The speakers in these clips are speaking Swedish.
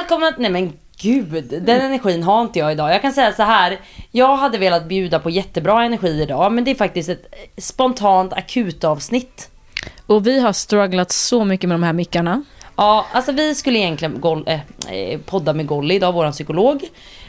Välkomna! Nej men gud, den energin har inte jag idag. Jag kan säga så här. Jag hade velat bjuda på jättebra energi idag men det är faktiskt ett spontant akutavsnitt. Och vi har strugglat så mycket med de här mickarna. Ja, alltså vi skulle egentligen gol- äh, podda med Golly idag, våran psykolog.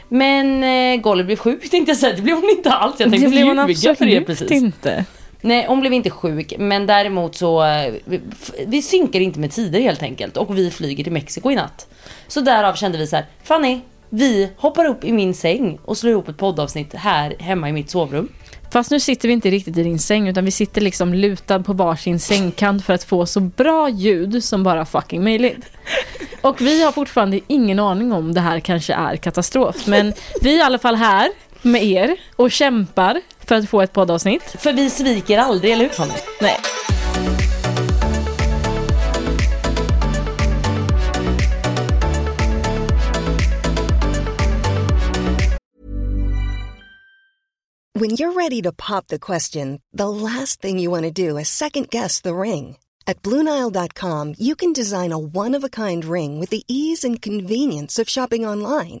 Men äh, Golly blev sjuk tänkte jag säga, det blev hon inte alls. Jag tänkte det blev hon absolut inte. Nej, hon blev inte sjuk, men däremot så, eh, vi, vi synkar inte med tider helt enkelt. Och vi flyger till Mexiko i natt. Så därav kände vi så här, Fanny, vi hoppar upp i min säng och slår ihop ett poddavsnitt här hemma i mitt sovrum. Fast nu sitter vi inte riktigt i din säng utan vi sitter liksom lutad på varsin sängkant för att få så bra ljud som bara fucking möjligt. Och vi har fortfarande ingen aning om det här kanske är katastrof. Men vi är i alla fall här med er och kämpar för att få ett poddavsnitt. För vi sviker aldrig, eller hur Fanny? Nej. When you're ready to pop the question, the last thing you want to do is second guess the ring. At Bluenile.com, you can design a one of a kind ring with the ease and convenience of shopping online.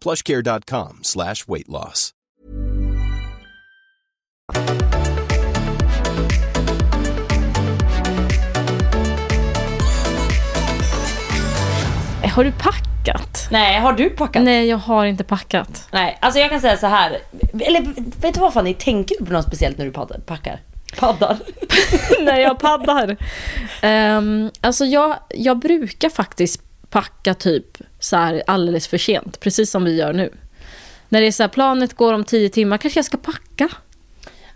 plushcare.com slash weight loss. Har du packat? Nej, har du packat? Nej, jag har inte packat. Nej, alltså jag kan säga så här. Eller vet du vad Fanny, tänker du på något speciellt när du packar? Paddar? när jag paddar. Um, alltså jag, jag brukar faktiskt packa typ så här alldeles för sent, precis som vi gör nu. När det är så här, planet går om tio timmar, kanske jag ska packa.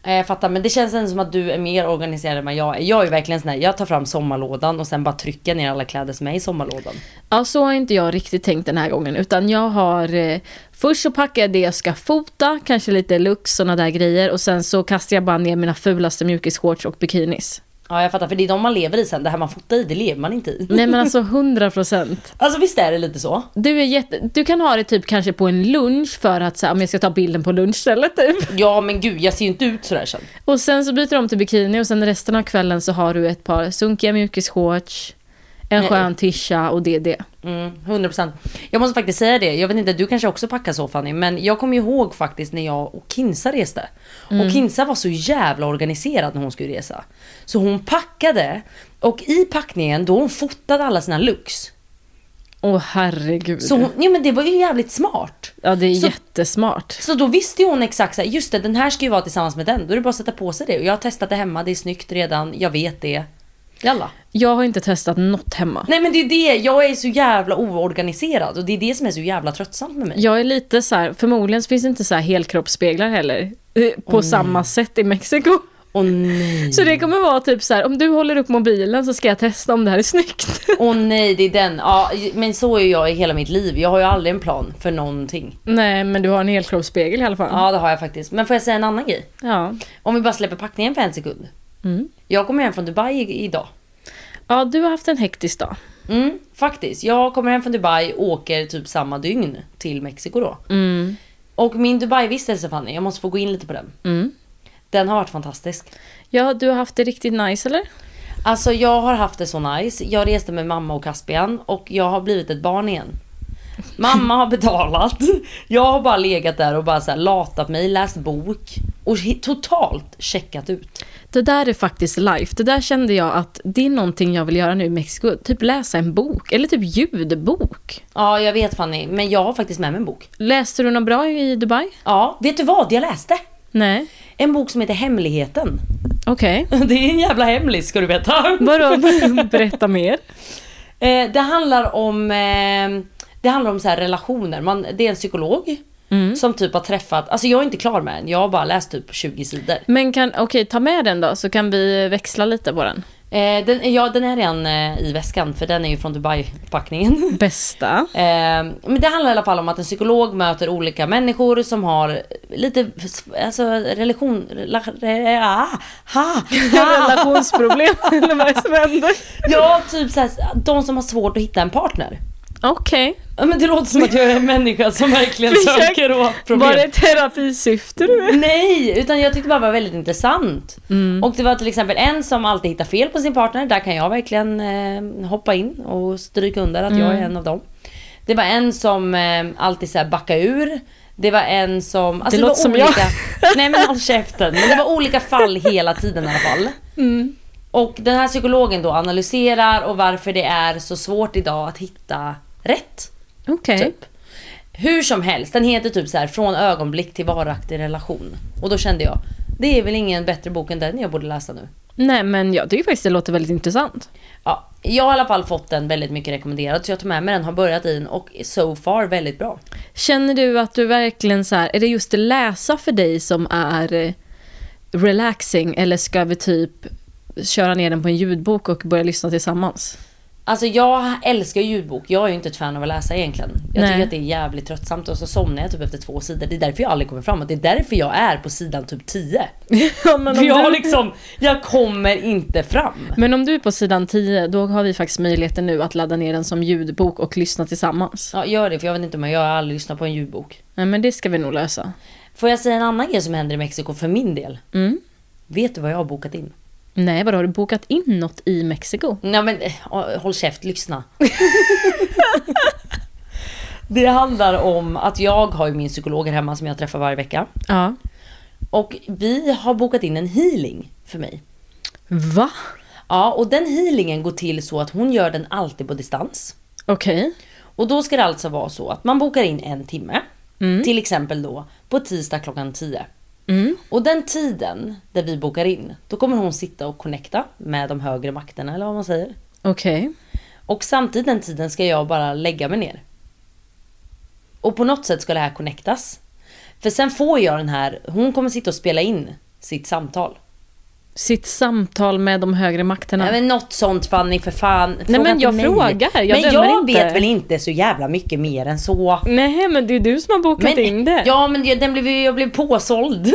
Jag fattar, men det känns ändå som att du är mer organiserad än vad jag är. Jag är verkligen sån här, jag tar fram sommarlådan och sen bara trycker ner alla kläder som är i sommarlådan. Ja, så har inte jag riktigt tänkt den här gången, utan jag har eh, först så packar jag det jag ska fota, kanske lite lux, såna där grejer, och sen så kastar jag bara ner mina fulaste mjukisshorts och bikinis. Ja jag fattar, för det är de man lever i sen. Det här man fotar i, det lever man inte i. Nej men alltså 100 procent. Alltså visst är det lite så? Du, är jätte, du kan ha det typ kanske på en lunch för att här, om jag ska ta bilden på lunchstället typ. Ja men gud, jag ser ju inte ut sådär sen. Och sen så byter du om till bikini och sen resten av kvällen så har du ett par sunkiga mjukisshorts, en Nej. skön tisha och det är det. Mm, 100%. Jag måste faktiskt säga det, jag vet inte, du kanske också packar så Fanny, men jag kommer ihåg faktiskt när jag och Kinsa reste. Och Kinsa var så jävla organiserad när hon skulle resa. Så hon packade, och i packningen då hon fotade alla sina looks. Åh herregud. Så hon, ja men det var ju jävligt smart. ja det är så- jättesmart. Så då visste ju hon exakt så här, just det den här ska ju vara tillsammans med den. Då är det bara att sätta på sig det. Och jag har testat det hemma, det är snyggt redan, jag vet det. Jalla. Jag har inte testat något hemma. Nej men det är det, jag är så jävla oorganiserad och det är det som är så jävla tröttsamt med mig. Jag är lite så här, förmodligen finns det inte så här helkroppsspeglar heller. eh, På samma sätt i Mexiko. Åh nej. Så det kommer vara typ så här, om du håller upp mobilen så ska jag testa om det här är snyggt. Åh nej, det är den. Ja, men så är jag i hela mitt liv. Jag har ju aldrig en plan för någonting. Nej men du har en helkroppsspegel i alla fall. Ja, det har jag faktiskt. Men får jag säga en annan grej? Ja. Om vi bara släpper packningen för en sekund. Jag kommer hem från Dubai idag. Ja, du har haft en hektisk dag. Mm, faktiskt. Jag kommer hem från Dubai och åker typ samma dygn till Mexiko då. Och min Dubai-vistelse Fanny, jag måste få gå in lite på den. Den har varit fantastisk. Ja, du har haft det riktigt nice eller? Alltså jag har haft det så nice. Jag reste med mamma och Caspian och jag har blivit ett barn igen. Mamma har betalat. Jag har bara legat där och bara så här latat mig, läst bok och totalt checkat ut. Det där är faktiskt life. Det där kände jag att det är någonting jag vill göra nu i Mexiko. Typ läsa en bok, eller typ ljudbok. Ja, jag vet Fanny, men jag har faktiskt med mig en bok. Läste du något bra i Dubai? Ja, vet du vad jag läste? Nej. En bok som heter Hemligheten. Okej. Det är en jävla hemlis ska du veta. Vadå? Berätta mer. Eh, det handlar om, eh, det handlar om så här relationer. Man, det är en psykolog som typ har träffat, alltså jag är inte klar med den, jag har bara läst typ 20 sidor. Men kan, okej, ta med den då, så kan vi växla lite på den. Eh, den, ja, den är redan eh, i väskan för den är ju från Dubai-packningen. Bästa. Eh, men det handlar i alla fall om att en psykolog möter olika människor som har lite, alltså relation, la, re, ah, ha, ha. Relationsproblem, eller vad är det som händer? Ja, typ såhär, de som har svårt att hitta en partner. Okej. Ja, men det låter som att jag är en människa som verkligen Försök- söker har problem. Var det terapisyfte du? Nej, utan jag tyckte bara det var väldigt intressant. Och det var till exempel en som alltid hittar fel på sin partner. Där kan jag verkligen eh, hoppa in och stryka under att jag är en av dem. Det var en som eh, alltid så här backade ur. Det var en som... Alltså Det det, låter som var jag. olika... Nej men håll käften. Men det var olika fall hela tiden i alla fall. Och den här psykologen då analyserar och varför det är så svårt idag att hitta rätt. Okej. Typ. Hur som helst, den heter typ så här från ögonblick till varaktig relation. Och då kände jag, det är väl ingen bättre bok än den jag borde läsa nu. Nej men jag tycker faktiskt det låter väldigt intressant. Ja, jag har i alla fall fått den väldigt mycket rekommenderad så jag tar med mig den, har börjat i den och so far väldigt bra. Känner du att du verkligen så här, är det just det läsa för dig som är eh, relaxing eller ska vi typ köra ner den på en ljudbok och börja lyssna tillsammans? Alltså jag älskar ljudbok, jag är ju inte ett fan av att läsa egentligen. Jag Nej. tycker att det är jävligt tröttsamt och så somnar jag typ efter två sidor. Det är därför jag aldrig kommer framåt. Det är därför jag är på sidan typ 10. ja, men, För om jag du, liksom, jag kommer inte fram. men om du är på sidan 10, då har vi faktiskt möjligheten nu att ladda ner den som ljudbok och lyssna tillsammans. Ja, gör det för jag vet inte om jag, jag har aldrig lyssnat på en ljudbok. Nej men det ska vi nog lösa. Får jag säga en annan grej som händer i Mexiko för min del? Mm. Vet du vad jag har bokat in? Nej, vadå, har du bokat in något i Mexiko? Nej men eh, håll käft, lyssna. det handlar om att jag har ju min psykolog här hemma som jag träffar varje vecka. Ja. Och vi har bokat in en healing för mig. Va? Ja, och den healingen går till så att hon gör den alltid på distans. Okej. Och då ska det alltså vara så att man bokar in en timme. Till exempel då på tisdag klockan 10. Mm. Och den tiden där vi bokar in, då kommer hon sitta och connecta med de högre makterna eller vad man säger. Okej. Och samtidigt den tiden ska jag bara lägga mig ner. Och på något sätt ska det här connectas. För sen får jag den här, hon kommer sitta och spela in sitt samtal. Sitt samtal med de högre makterna. Nej men något sånt Fanny för fan. Fråga men inte jag mig. frågar, jag Men jag inte. vet väl inte så jävla mycket mer än så. Nej, men det är du som har bokat Men, in det. Ja men det- den blev, ju- jag blev påsåld.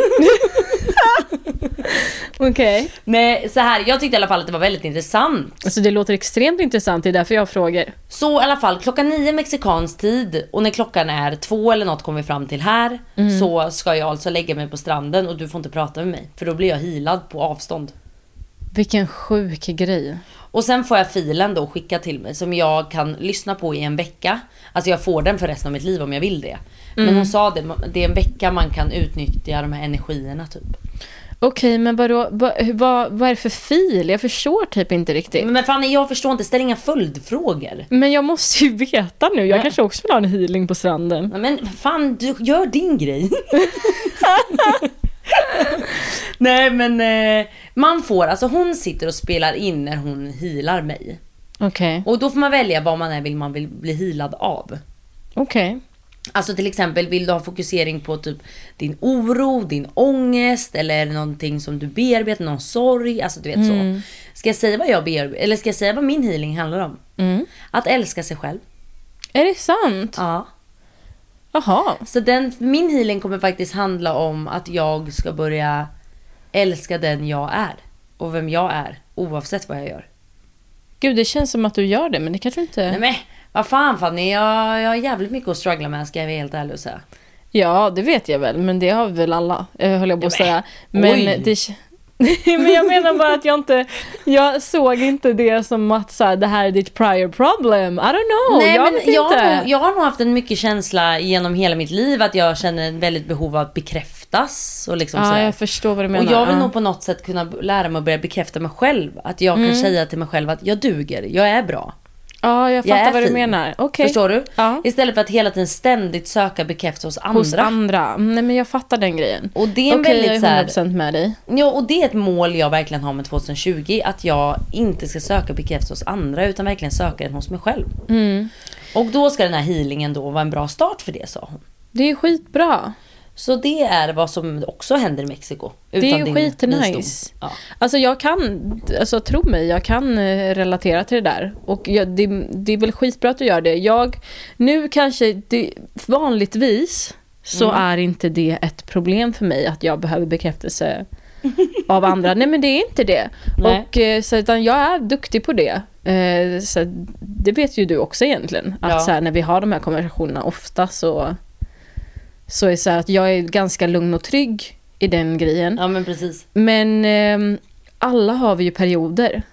Okej. Nej så här, jag tyckte i alla fall att det var väldigt intressant. Alltså det låter extremt intressant, det är därför jag frågar. Så i alla fall klockan nio mexikansk tid och när klockan är två eller något kommer vi fram till här. Så ska jag alltså lägga mig på stranden och du får inte prata med mig. För då blir jag healad på avstånd. Vilken sjuk grej. Och sen får jag filen då skicka till mig som jag kan lyssna på i en vecka. Alltså jag får den för resten av mitt liv om jag vill det. Men hon sa det, det är en vecka man kan utnyttja de här energierna typ. Okej, men vadå, vad, vad, vad är det för fil? Jag förstår typ inte riktigt. Men fan jag förstår inte, ställ inga följdfrågor. Men jag måste ju veta nu, jag Ja. kanske också vill ha en healing på stranden. Men fan, du gör din grej. Nej men eh, man får, alltså hon sitter och spelar in när hon healar mig. Okej, Och då får man välja vad man är vill man vill bli healad av. okej. Alltså till exempel vill du ha fokusering på typ din oro, din ångest eller någonting som du bearbetar, någon sorg. Alltså du vet så. Ska jag säga vad jag bearbetar, eller ska jag säga vad min healing handlar om? Mm. Att älska sig själv. Är det sant? Ja. Jaha. Så den, min healing kommer faktiskt handla om att jag ska börja älska den jag är. Och vem jag är, oavsett vad jag gör. Gud, det känns som att du gör det, men det kanske inte... Nej vad fan Fanny, jag, jag har jävligt mycket att struggla med ska jag vara helt ärlig och säga. Ja, det vet jag väl, men det har väl alla, eh, höll jag på att säga. Men, oj. det, men jag menar bara att jag inte, jag såg inte det som att så här, det här är ditt prior problem. I don't know, Nej, jag men vet jag, inte. har nog, jag har nog haft en mycket känsla genom hela mitt liv att jag känner ett väldigt behov av att bekräftas. Och liksom ja, sådär. jag förstår vad du menar. Och jag vill ja. nog på något sätt kunna lära mig att börja bekräfta mig själv. Att jag Mm. kan säga till mig själv att jag duger, jag är bra. Ja, jag Jag fattar är vad du fin. menar. Okej. Förstår du? Ja. Istället för att hela tiden ständigt söka bekräftelse hos andra. Hos andra. Nej, men jag fattar den grejen. Och det är en Okej, väldigt jag här- är 100% med dig. Ja, och det är ett mål jag verkligen har med 2020. Att jag inte ska söka bekräftelse hos andra utan verkligen söka den hos mig själv. Mm. Och då ska den här healingen då vara en bra start för det sa hon. Det är skitbra. Så det är vad som också händer i Mexiko. Det är ju skitnice. Ja. Alltså jag kan, alltså tro mig, jag kan eh, relatera till det där. Och jag, det, det är väl skitbra att du gör det. Jag, nu kanske, det, vanligtvis så Mm. är inte det ett problem för mig att jag behöver bekräftelse av andra. Nej men det är inte det. Nej. Och, eh, så, utan jag är duktig på det. Eh, Så, det vet ju du också egentligen. Att Ja. så här, när vi har de här konversationerna ofta så, så är det så att jag är ganska lugn och trygg i den grejen. ja men precis. Men ehm, alla har vi ju perioder.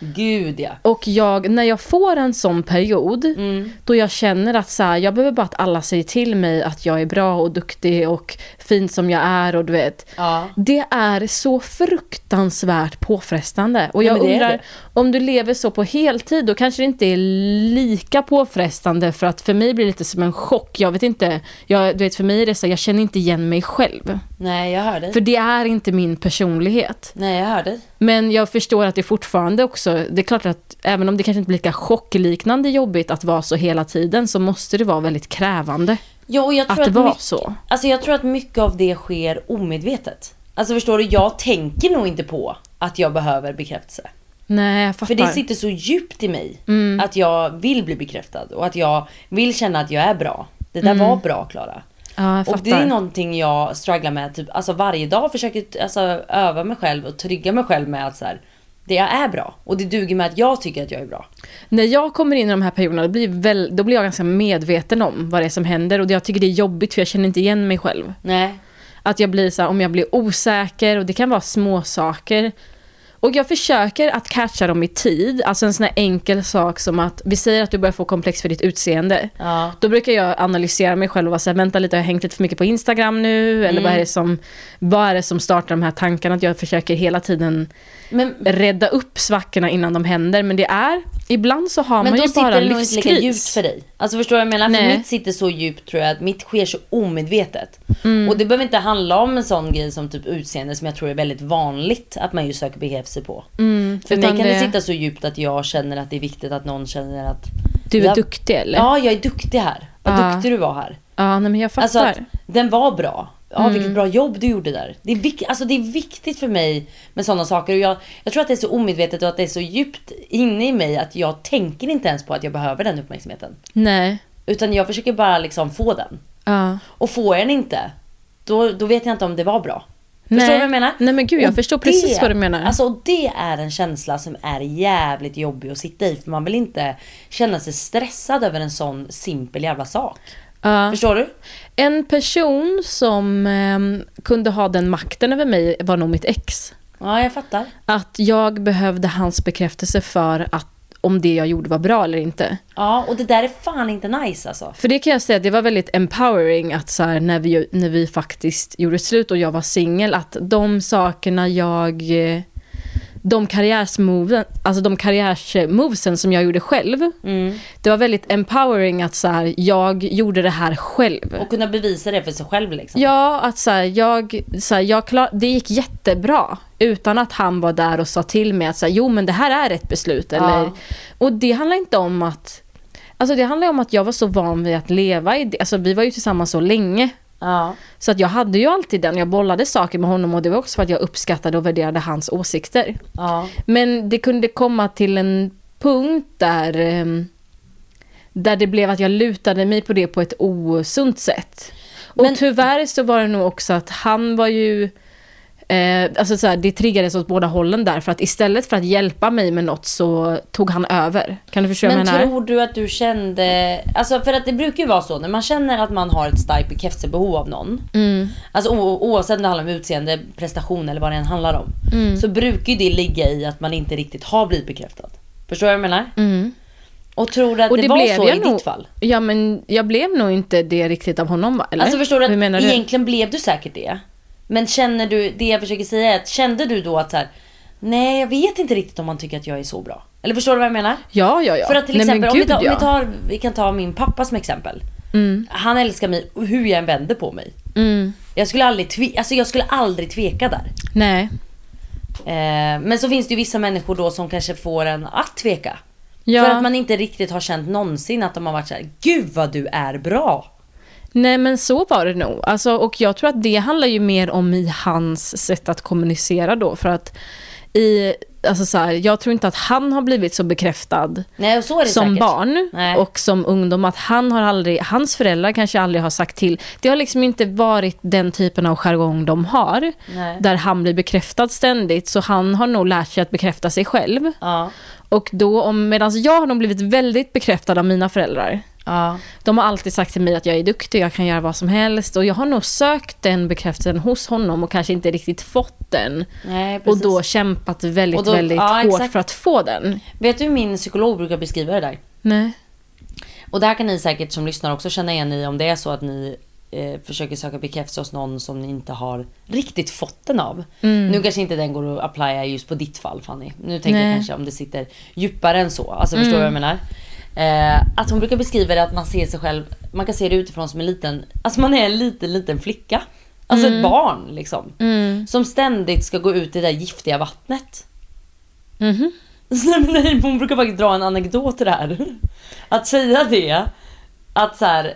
Gud ja. Och jag, när jag får en sån period, Mm. då jag känner att så här, jag behöver bara att alla säger till mig att jag är bra och duktig och fin som jag är och du vet. Ja. Det är så fruktansvärt påfrestande. Och Ja, jag är undrar, om du lever så på heltid, då kanske det inte är lika påfrestande för att för mig blir det lite som en chock. Jag vet inte, jag, du vet för mig är det så, jag känner inte igen mig själv. Nej jag hör dig. För det är inte min personlighet. Nej jag hör dig. Men jag förstår att det fortfarande också, det är klart att även om det kanske inte blir lika chockliknande jobbigt att vara så hela tiden så måste det vara väldigt krävande Ja och jag tror att att, vara så. Alltså jag tror att mycket av det sker omedvetet. Alltså förstår du, jag tänker nog inte på att jag behöver bekräftelse. Nej, jag fattar. För det sitter så djupt i mig Mm. att jag vill bli bekräftad och att jag vill känna att jag är bra. Det där var bra Klara. ja, Och det är någonting jag strugglar med typ, alltså varje dag. Försöker alltså, öva mig själv och trygga mig själv med att så här, det jag är bra. Och det duger med att jag tycker att jag är bra. När jag kommer in i de här perioderna då blir, väl, då blir jag ganska medveten om vad det är som händer och jag tycker det är jobbigt för jag känner inte igen mig själv. Nej. Att jag blir så här, om jag blir osäker och det kan vara små saker. Och jag försöker att catcha dem i tid. Alltså en sån här enkel sak som att, vi säger att du börjar få komplex för ditt utseende. Ja. Då brukar jag analysera mig själv och vara så här, vänta lite, har jag hängt lite för mycket på Instagram nu? Eller Mm. vad, är det som, vad är det som startar de här tankarna? Att jag försöker hela tiden Men, rädda upp svackorna innan de händer. Men det är, ibland så har men man då ju bara sitter en det nog inte lika djupt livskris. för dig. Alltså förstår du vad jag menar? Nej. För mitt sitter så djupt tror jag att mitt sker så omedvetet. Mm. Och det behöver inte handla om en sån grej som typ utseende som jag tror är väldigt vanligt att man ju söker bekräftelse på. För mig kan det... det- sitta så djupt att jag känner att det är viktigt att någon känner att Du är Ja. duktig eller? Ja, jag är duktig här. Vad Ja. duktig du var här. Ja, nej, men jag fattar. Alltså att den var bra. Ja, Mm. vilket bra jobb du gjorde där. Det är, vik- alltså, det är viktigt för mig med sådana saker. Och jag, jag tror att det är så omedvetet och att det är så djupt inne i mig att jag tänker inte ens på att jag behöver den uppmärksamheten. Nej. Utan jag försöker bara liksom få den. Ja. Och får jag den inte, då, då vet jag inte om det var bra. Förstår Nej. du vad jag menar? Nej, men gud, jag Och förstår precis vad du menar. Alltså det är en känsla som är jävligt jobbig att sitta i. För man vill inte känna sig stressad över en sån simpel jävla sak. Ja. Förstår du? En person som ehm, kunde ha den makten över mig var nog mitt ex. Ja, jag fattar. Att jag behövde hans bekräftelse för att om det jag gjorde var bra eller inte. Ja, och det där är fan inte nice alltså. För det kan jag säga, det var väldigt empowering att så här, när, vi, när vi faktiskt gjorde slut och jag var singel, att de sakerna jag... eh, De karriärsmoven, alltså de karriärsmovesen som jag gjorde själv, Mm. det var väldigt empowering att så här, jag gjorde det här själv. Och kunna bevisa det för sig själv liksom. Ja, att så här, jag, så här, jag klar, det gick jättebra utan att han var där och sa till mig att så jo men det här är ett beslut. Eller, Ja. Och det handlar inte om att Alltså det handlar om att jag var så van vid att leva i det. Alltså vi var ju tillsammans så länge. Ja. Så att jag hade ju alltid den, jag bollade saker med honom och det var också för att jag uppskattade och värderade hans åsikter. Ja. Men det kunde komma till en punkt där, ehm, där det blev att jag lutade mig på det på ett osunt sätt. Och Men- tyvärr så var det nog också att han var ju Eh, alltså så här, det triggades åt båda hållen där, för att istället för att hjälpa mig med något så tog han över. Kan du förstå vad Men jag menar? tror du att du kände, alltså för att det brukar ju vara så när man känner att man har ett starkt bekräftelsebehov av någon. Mm. Alltså o- oavsett om det handlar om utseende, prestation eller vad det än handlar om. Mm. Så brukar ju det ligga i att man inte riktigt har blivit bekräftad. Förstår du vad jag menar? Och tror du att Mm. Och det, det var så i nog. ditt fall? Ja men jag blev nog inte det riktigt av honom va? Eller? Alltså förstår du att menar du? egentligen blev du säkert det. Men känner du, det jag försöker säga är att kände du då att så här, nej jag vet inte riktigt om man tycker att jag är så bra. Eller förstår du vad jag menar? Ja, ja, ja. För att till Nej, exempel, om, vi gud, tar, om vi, tar, vi kan ta min pappa som exempel. Han älskar mig hur jag än vänder på mig. Mm. Jag skulle aldrig, tve, alltså jag skulle aldrig tveka där. Nej. Eh, men så finns det ju vissa människor då som kanske får en att tveka. Ja. För att man inte riktigt har känt någonsin att de har varit så här: gud vad du är bra. Nej men så var det nog. Alltså, och jag tror att det handlar ju mer om i hans sätt att kommunicera då. För att i, alltså så här, jag tror inte att han har blivit så bekräftad Nej så som säkert. barn Nej. och som ungdom. Att han har aldrig, hans föräldrar kanske aldrig har sagt till. Det har liksom inte varit den typen av jargong de har. Nej. Där han blir bekräftad ständigt. Så han har nog lärt sig att bekräfta sig själv. Ja. Och då, medan jag har nog blivit väldigt bekräftad av mina föräldrar. Ja. De har alltid sagt till mig att jag är duktig, jag kan göra vad som helst. Och jag har nog sökt den bekräftelsen hos honom och kanske inte riktigt fått den. Nej, och då kämpat väldigt, då- väldigt ja, hårt exakt. för att få den. Vet du hur min psykolog brukar beskriva det där? Nej. Och där kan ni säkert som lyssnar också känna igen i om det är så att ni eh, försöker söka bekräftelse hos någon som ni inte har riktigt fått den av. Nu kanske inte den går att applya just på ditt fall Fanny. Nu tänker jag Nej. kanske om det sitter djupare än så. Alltså förstår du vad jag menar? Eh, att hon brukar beskriva det att man ser sig själv, man kan se det utifrån som en liten, alltså man är en liten liten flicka. Alltså ett barn liksom. Som ständigt ska gå ut i det där giftiga vattnet. Nej, hon brukar faktiskt dra en anekdot till det här. Att säga det, att så här,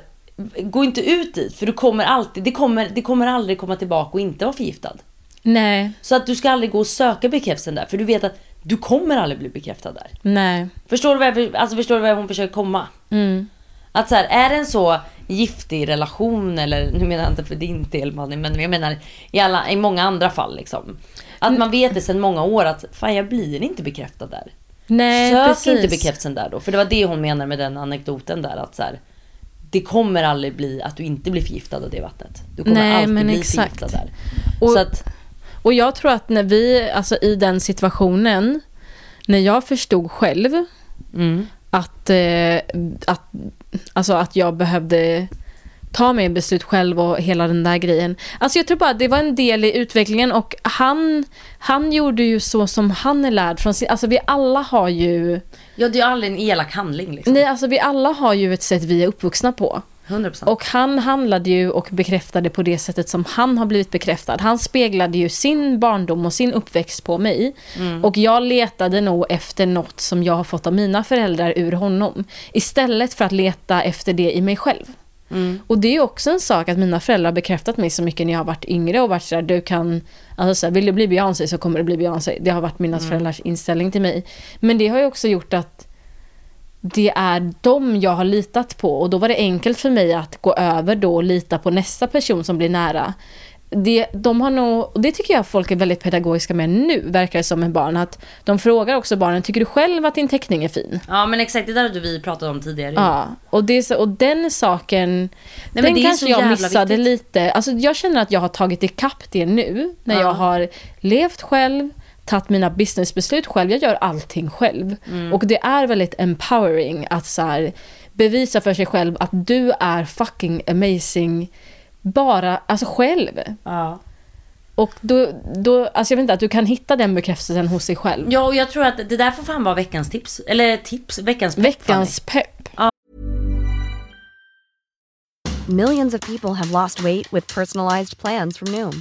gå inte ut dit för du kommer alltid, det kommer, det kommer aldrig komma tillbaka och inte vara förgiftad. Nej. Så att du ska aldrig gå och söka bekräftelsen där för du vet att du kommer aldrig bli bekräftad där. Nej. Förstår du vad, jag, alltså förstår du vad hon försöker komma? Mm. Att så här, är det en så giftig relation eller, nu menar jag inte för din del Manny, men jag menar i, alla, i många andra fall liksom. Att man vet det sedan många år att fan jag blir inte bekräftad där. Nej, Sök precis. inte bekräftelsen där då. För det var det hon menar med den anekdoten där. Att så här, det kommer aldrig bli att du inte blir förgiftad av det vattnet. Du kommer Nej, alltid men bli exakt. förgiftad där. Och- så att, Och jag tror att när vi, alltså i den situationen, när jag förstod själv mm, att, eh, att, alltså att jag behövde ta mig beslut själv och hela den där grejen. Alltså jag tror bara att det var en del i utvecklingen och han, han gjorde ju så som han är lärd från sin, alltså vi alla har ju, ja det är aldrig en elak handling liksom. nej alltså vi alla har ju ett sätt vi är uppvuxna på. 100%. Och han handlade ju och bekräftade på det sättet som han har blivit bekräftad. Han speglade ju sin barndom och sin uppväxt på mig. Och jag letade nog efter något som jag har fått av mina föräldrar ur honom. Istället för att leta efter det i mig själv. Och det är också en sak att mina föräldrar har bekräftat mig så mycket när jag har varit yngre och varit sådär, du kan, alltså såhär, vill du bli Beyoncé så kommer du bli Beyoncé. Det har varit mina föräldrars inställning till mig. Men det har ju också gjort att det är dem jag har litat på och då var det enkelt för mig att gå över då och lita på nästa person som blir nära. Det, de har nog, och det tycker jag folk är väldigt pedagogiska med nu, verkar det som med barn. Att de frågar också barnen, tycker du själv att din teckning är fin? Ja men exakt, det där hade vi pratat om tidigare. Ja, och, det, och den saken, men den kanske jag missade viktigt. lite. Alltså jag känner att jag har tagit ikapp det nu, när Ja. jag har levt själv, tagit mina businessbeslut själv. Jag gör allting själv. Mm. Och det är väldigt empowering att så här, bevisa för sig själv att du är fucking amazing bara, alltså själv. Ja. Och då, då, alltså jag vet inte, att du kan hitta den bekräftelsen hos dig själv. ja och jag tror att det där får fan vara veckans tips. Eller tips, veckans pepp, Veckans pepp. Millions of people have lost weight with personalized plans from Noom,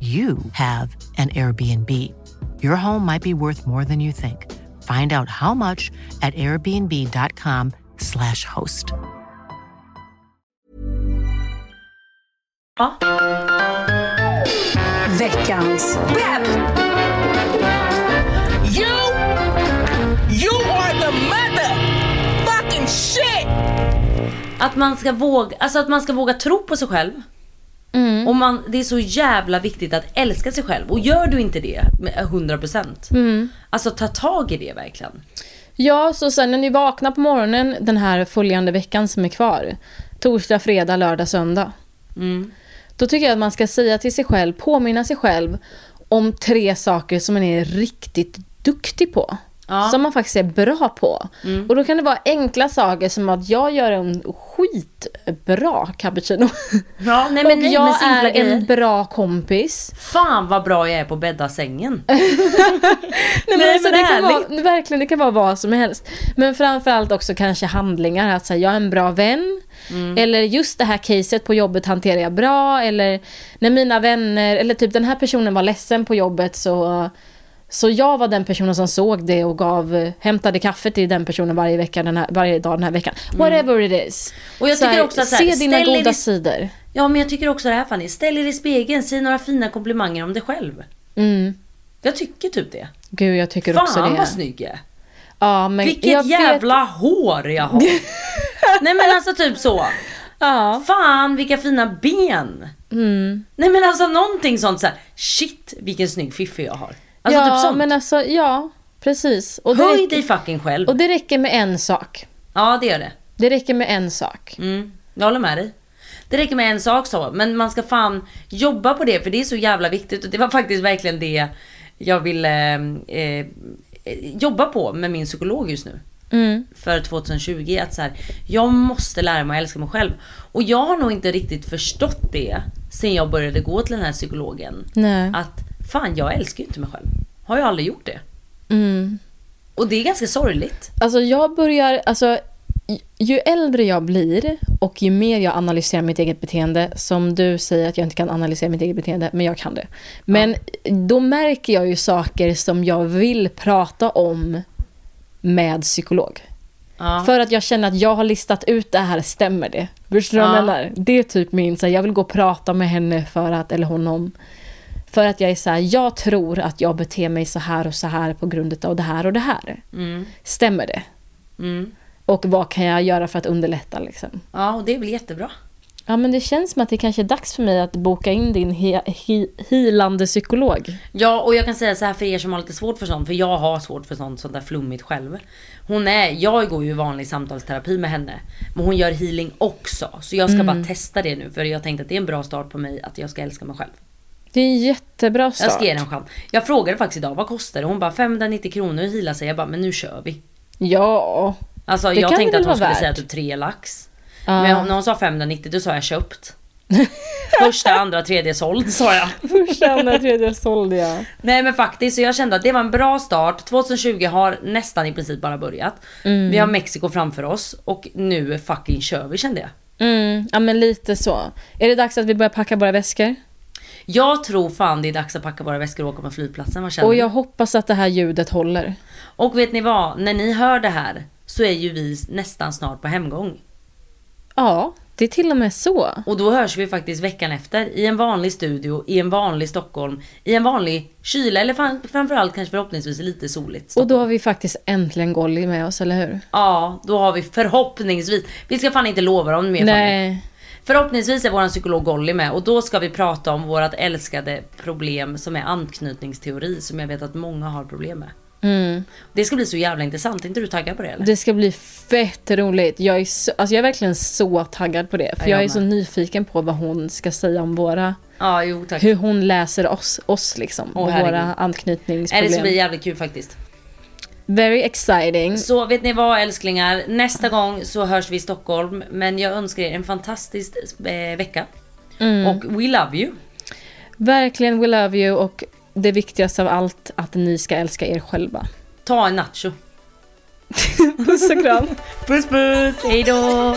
you have an Airbnb. Your home might be worth more than you think. Find out how much at airbnb.com/slash host. Ja. Veckans skämt! You, you are the mother fucking shit! Att man ska våga, alltså att man ska våga tro på sig själv. Mm. Och man, det är så jävla viktigt att älska sig själv. Och gör du inte det med 100% Mm. Alltså ta tag i det verkligen. Ja, så sen när ni vaknar på morgonen den här följande veckan som är kvar, torsdag, fredag, lördag, söndag. Mm. Då tycker jag att man ska säga till sig själv, påminna sig själv om tre saker som man är riktigt duktig på. Ja. Som man faktiskt är bra på. Och då kan det vara enkla saker som att jag gör en skitbra cappuccino. Ja, nej och men nej, jag simpla är grejer. en bra kompis. Fan vad bra jag är på att bädda sängen. Nej, men Nej, alltså, men det kan vara, verkligen, det kan vara vad som helst. Men framförallt också kanske handlingar. Att säga, jag är en bra vän. Mm. Eller just det här caset på jobbet hanterar jag bra. Eller när mina vänner, eller typ den här personen var ledsen på jobbet så så jag var den personen som såg det och gav, hämtade kaffe till den personen varje, vecka den här, varje dag den här veckan. Whatever it is. Mm. Och jag Så tycker här, också att här, se dina goda i- sidor. Ja men jag tycker också det här Fanny. Ställ er i spegeln, säg några fina komplimanger om dig själv. Mm. Jag tycker typ det. Gud, jag tycker också Fan det. vad snygg jag. Ja, men Vilket jag vet- jävla hår jag har. Nej men alltså typ så. Ja. Fan vilka fina ben. Mm. Nej men alltså någonting sånt så här. Shit vilken snygg fiffi jag har. Alltså ja, typ sånt. men alltså, ja, precis. Och Höj räcker, dig fucking själv. och det räcker med en sak. Ja det gör det. Det räcker med en sak. Mm, jag håller med dig. Det räcker med en sak så, men man ska fan jobba på det för det är så jävla viktigt och det var faktiskt verkligen det jag ville eh, eh, jobba på med min psykolog just nu. Mm. För 2020 att så här, jag måste lära mig att älska mig själv. Och jag har nog inte riktigt förstått det sen jag började gå till den här psykologen. Nej. Att fan jag älskar ju inte mig själv. Har jag aldrig gjort det. Mm. Och det är ganska sorgligt. Alltså jag börjar, alltså ju- äldre jag blir och ju mer jag analyserar mitt eget beteende, som du säger att jag inte kan analysera mitt eget beteende, men jag kan det. Men då märker jag ju saker som jag vill prata om med psykolog. Ja. För att jag känner att jag har listat ut det här, stämmer det? Förstår du vad jag Ja. menar? Det är typ min, så jag vill gå och prata med henne för att, eller honom. För att jag är så här, jag tror att jag beter mig så här och så här på grund av det här och det här. Mm. Stämmer det? Mm. Och vad kan jag göra för att underlätta liksom? Ja, och det är väl jättebra. Ja men det känns som att det kanske är dags för mig att boka in din he- he- healande psykolog. Ja, och jag kan säga så här för er som har lite svårt för sånt, för jag har svårt för sånt, sånt där flummigt själv. Hon är, jag går ju vanlig samtalsterapi med henne, men hon gör healing också. Så jag ska bara testa det nu, för jag tänkte att det är en bra start på mig att jag ska älska mig själv. Det är en jättebra start. Jag ska ge den en chans. Jag frågade faktiskt idag, vad kostar det? Hon bara 590 kronor att heala sig. Jag bara, men nu kör vi. Ja. Alltså Det jag kan tänkte att hon skulle värt. säga typ 3 lax. Ja. Men när hon sa 590 då sa jag köpt. Första, andra, tredje såld sa jag. Första, andra, tredje sålde jag. Nej men faktiskt, så jag kände att det var en bra start. 2020 har nästan i princip bara börjat. Mm. Vi har Mexiko framför oss och nu fucking kör vi kände jag. Mm, ja men lite så. Är det dags att vi börjar packa våra väskor? Jag tror fan det är dags att packa våra väskor och åka på flygplatsen. Vad känner Och jag hoppas att det här ljudet håller. Och vet ni vad? När ni hör det här så är ju vi nästan snart på hemgång. Ja, det är till och med så. Och då hörs vi faktiskt veckan efter i en vanlig studio, i en vanlig Stockholm, i en vanlig kyla eller fram- framförallt kanske förhoppningsvis lite soligt. Och då har vi faktiskt äntligen Golly med oss, eller hur? Ja, då har vi förhoppningsvis, vi ska fan inte lova dem mer Fanny. Förhoppningsvis är våran psykolog Golly med och då ska vi prata om vårat älskade problem som är anknytningsteori som jag vet att många har problem med. Mm. Det ska bli så jävla intressant, är inte du taggad på det eller? Det ska bli fett roligt. Jag är, så, alltså jag är verkligen så taggad på det. För Ja, jag jag är så nyfiken på vad hon ska säga om våra... Ja, jo. Hur hon läser oss, oss liksom. Åh, och våra anknytningsproblem. det ska bli jävligt kul faktiskt. Very exciting. Så vet ni vad älsklingar, nästa gång så hörs vi i Stockholm. Men jag önskar er en fantastisk eh, vecka. Mm. Och we love you. Verkligen we love you och det viktigaste av allt att ni ska älska er själva. Ta en nacho. Puss och kram. Puss puss, hejdå!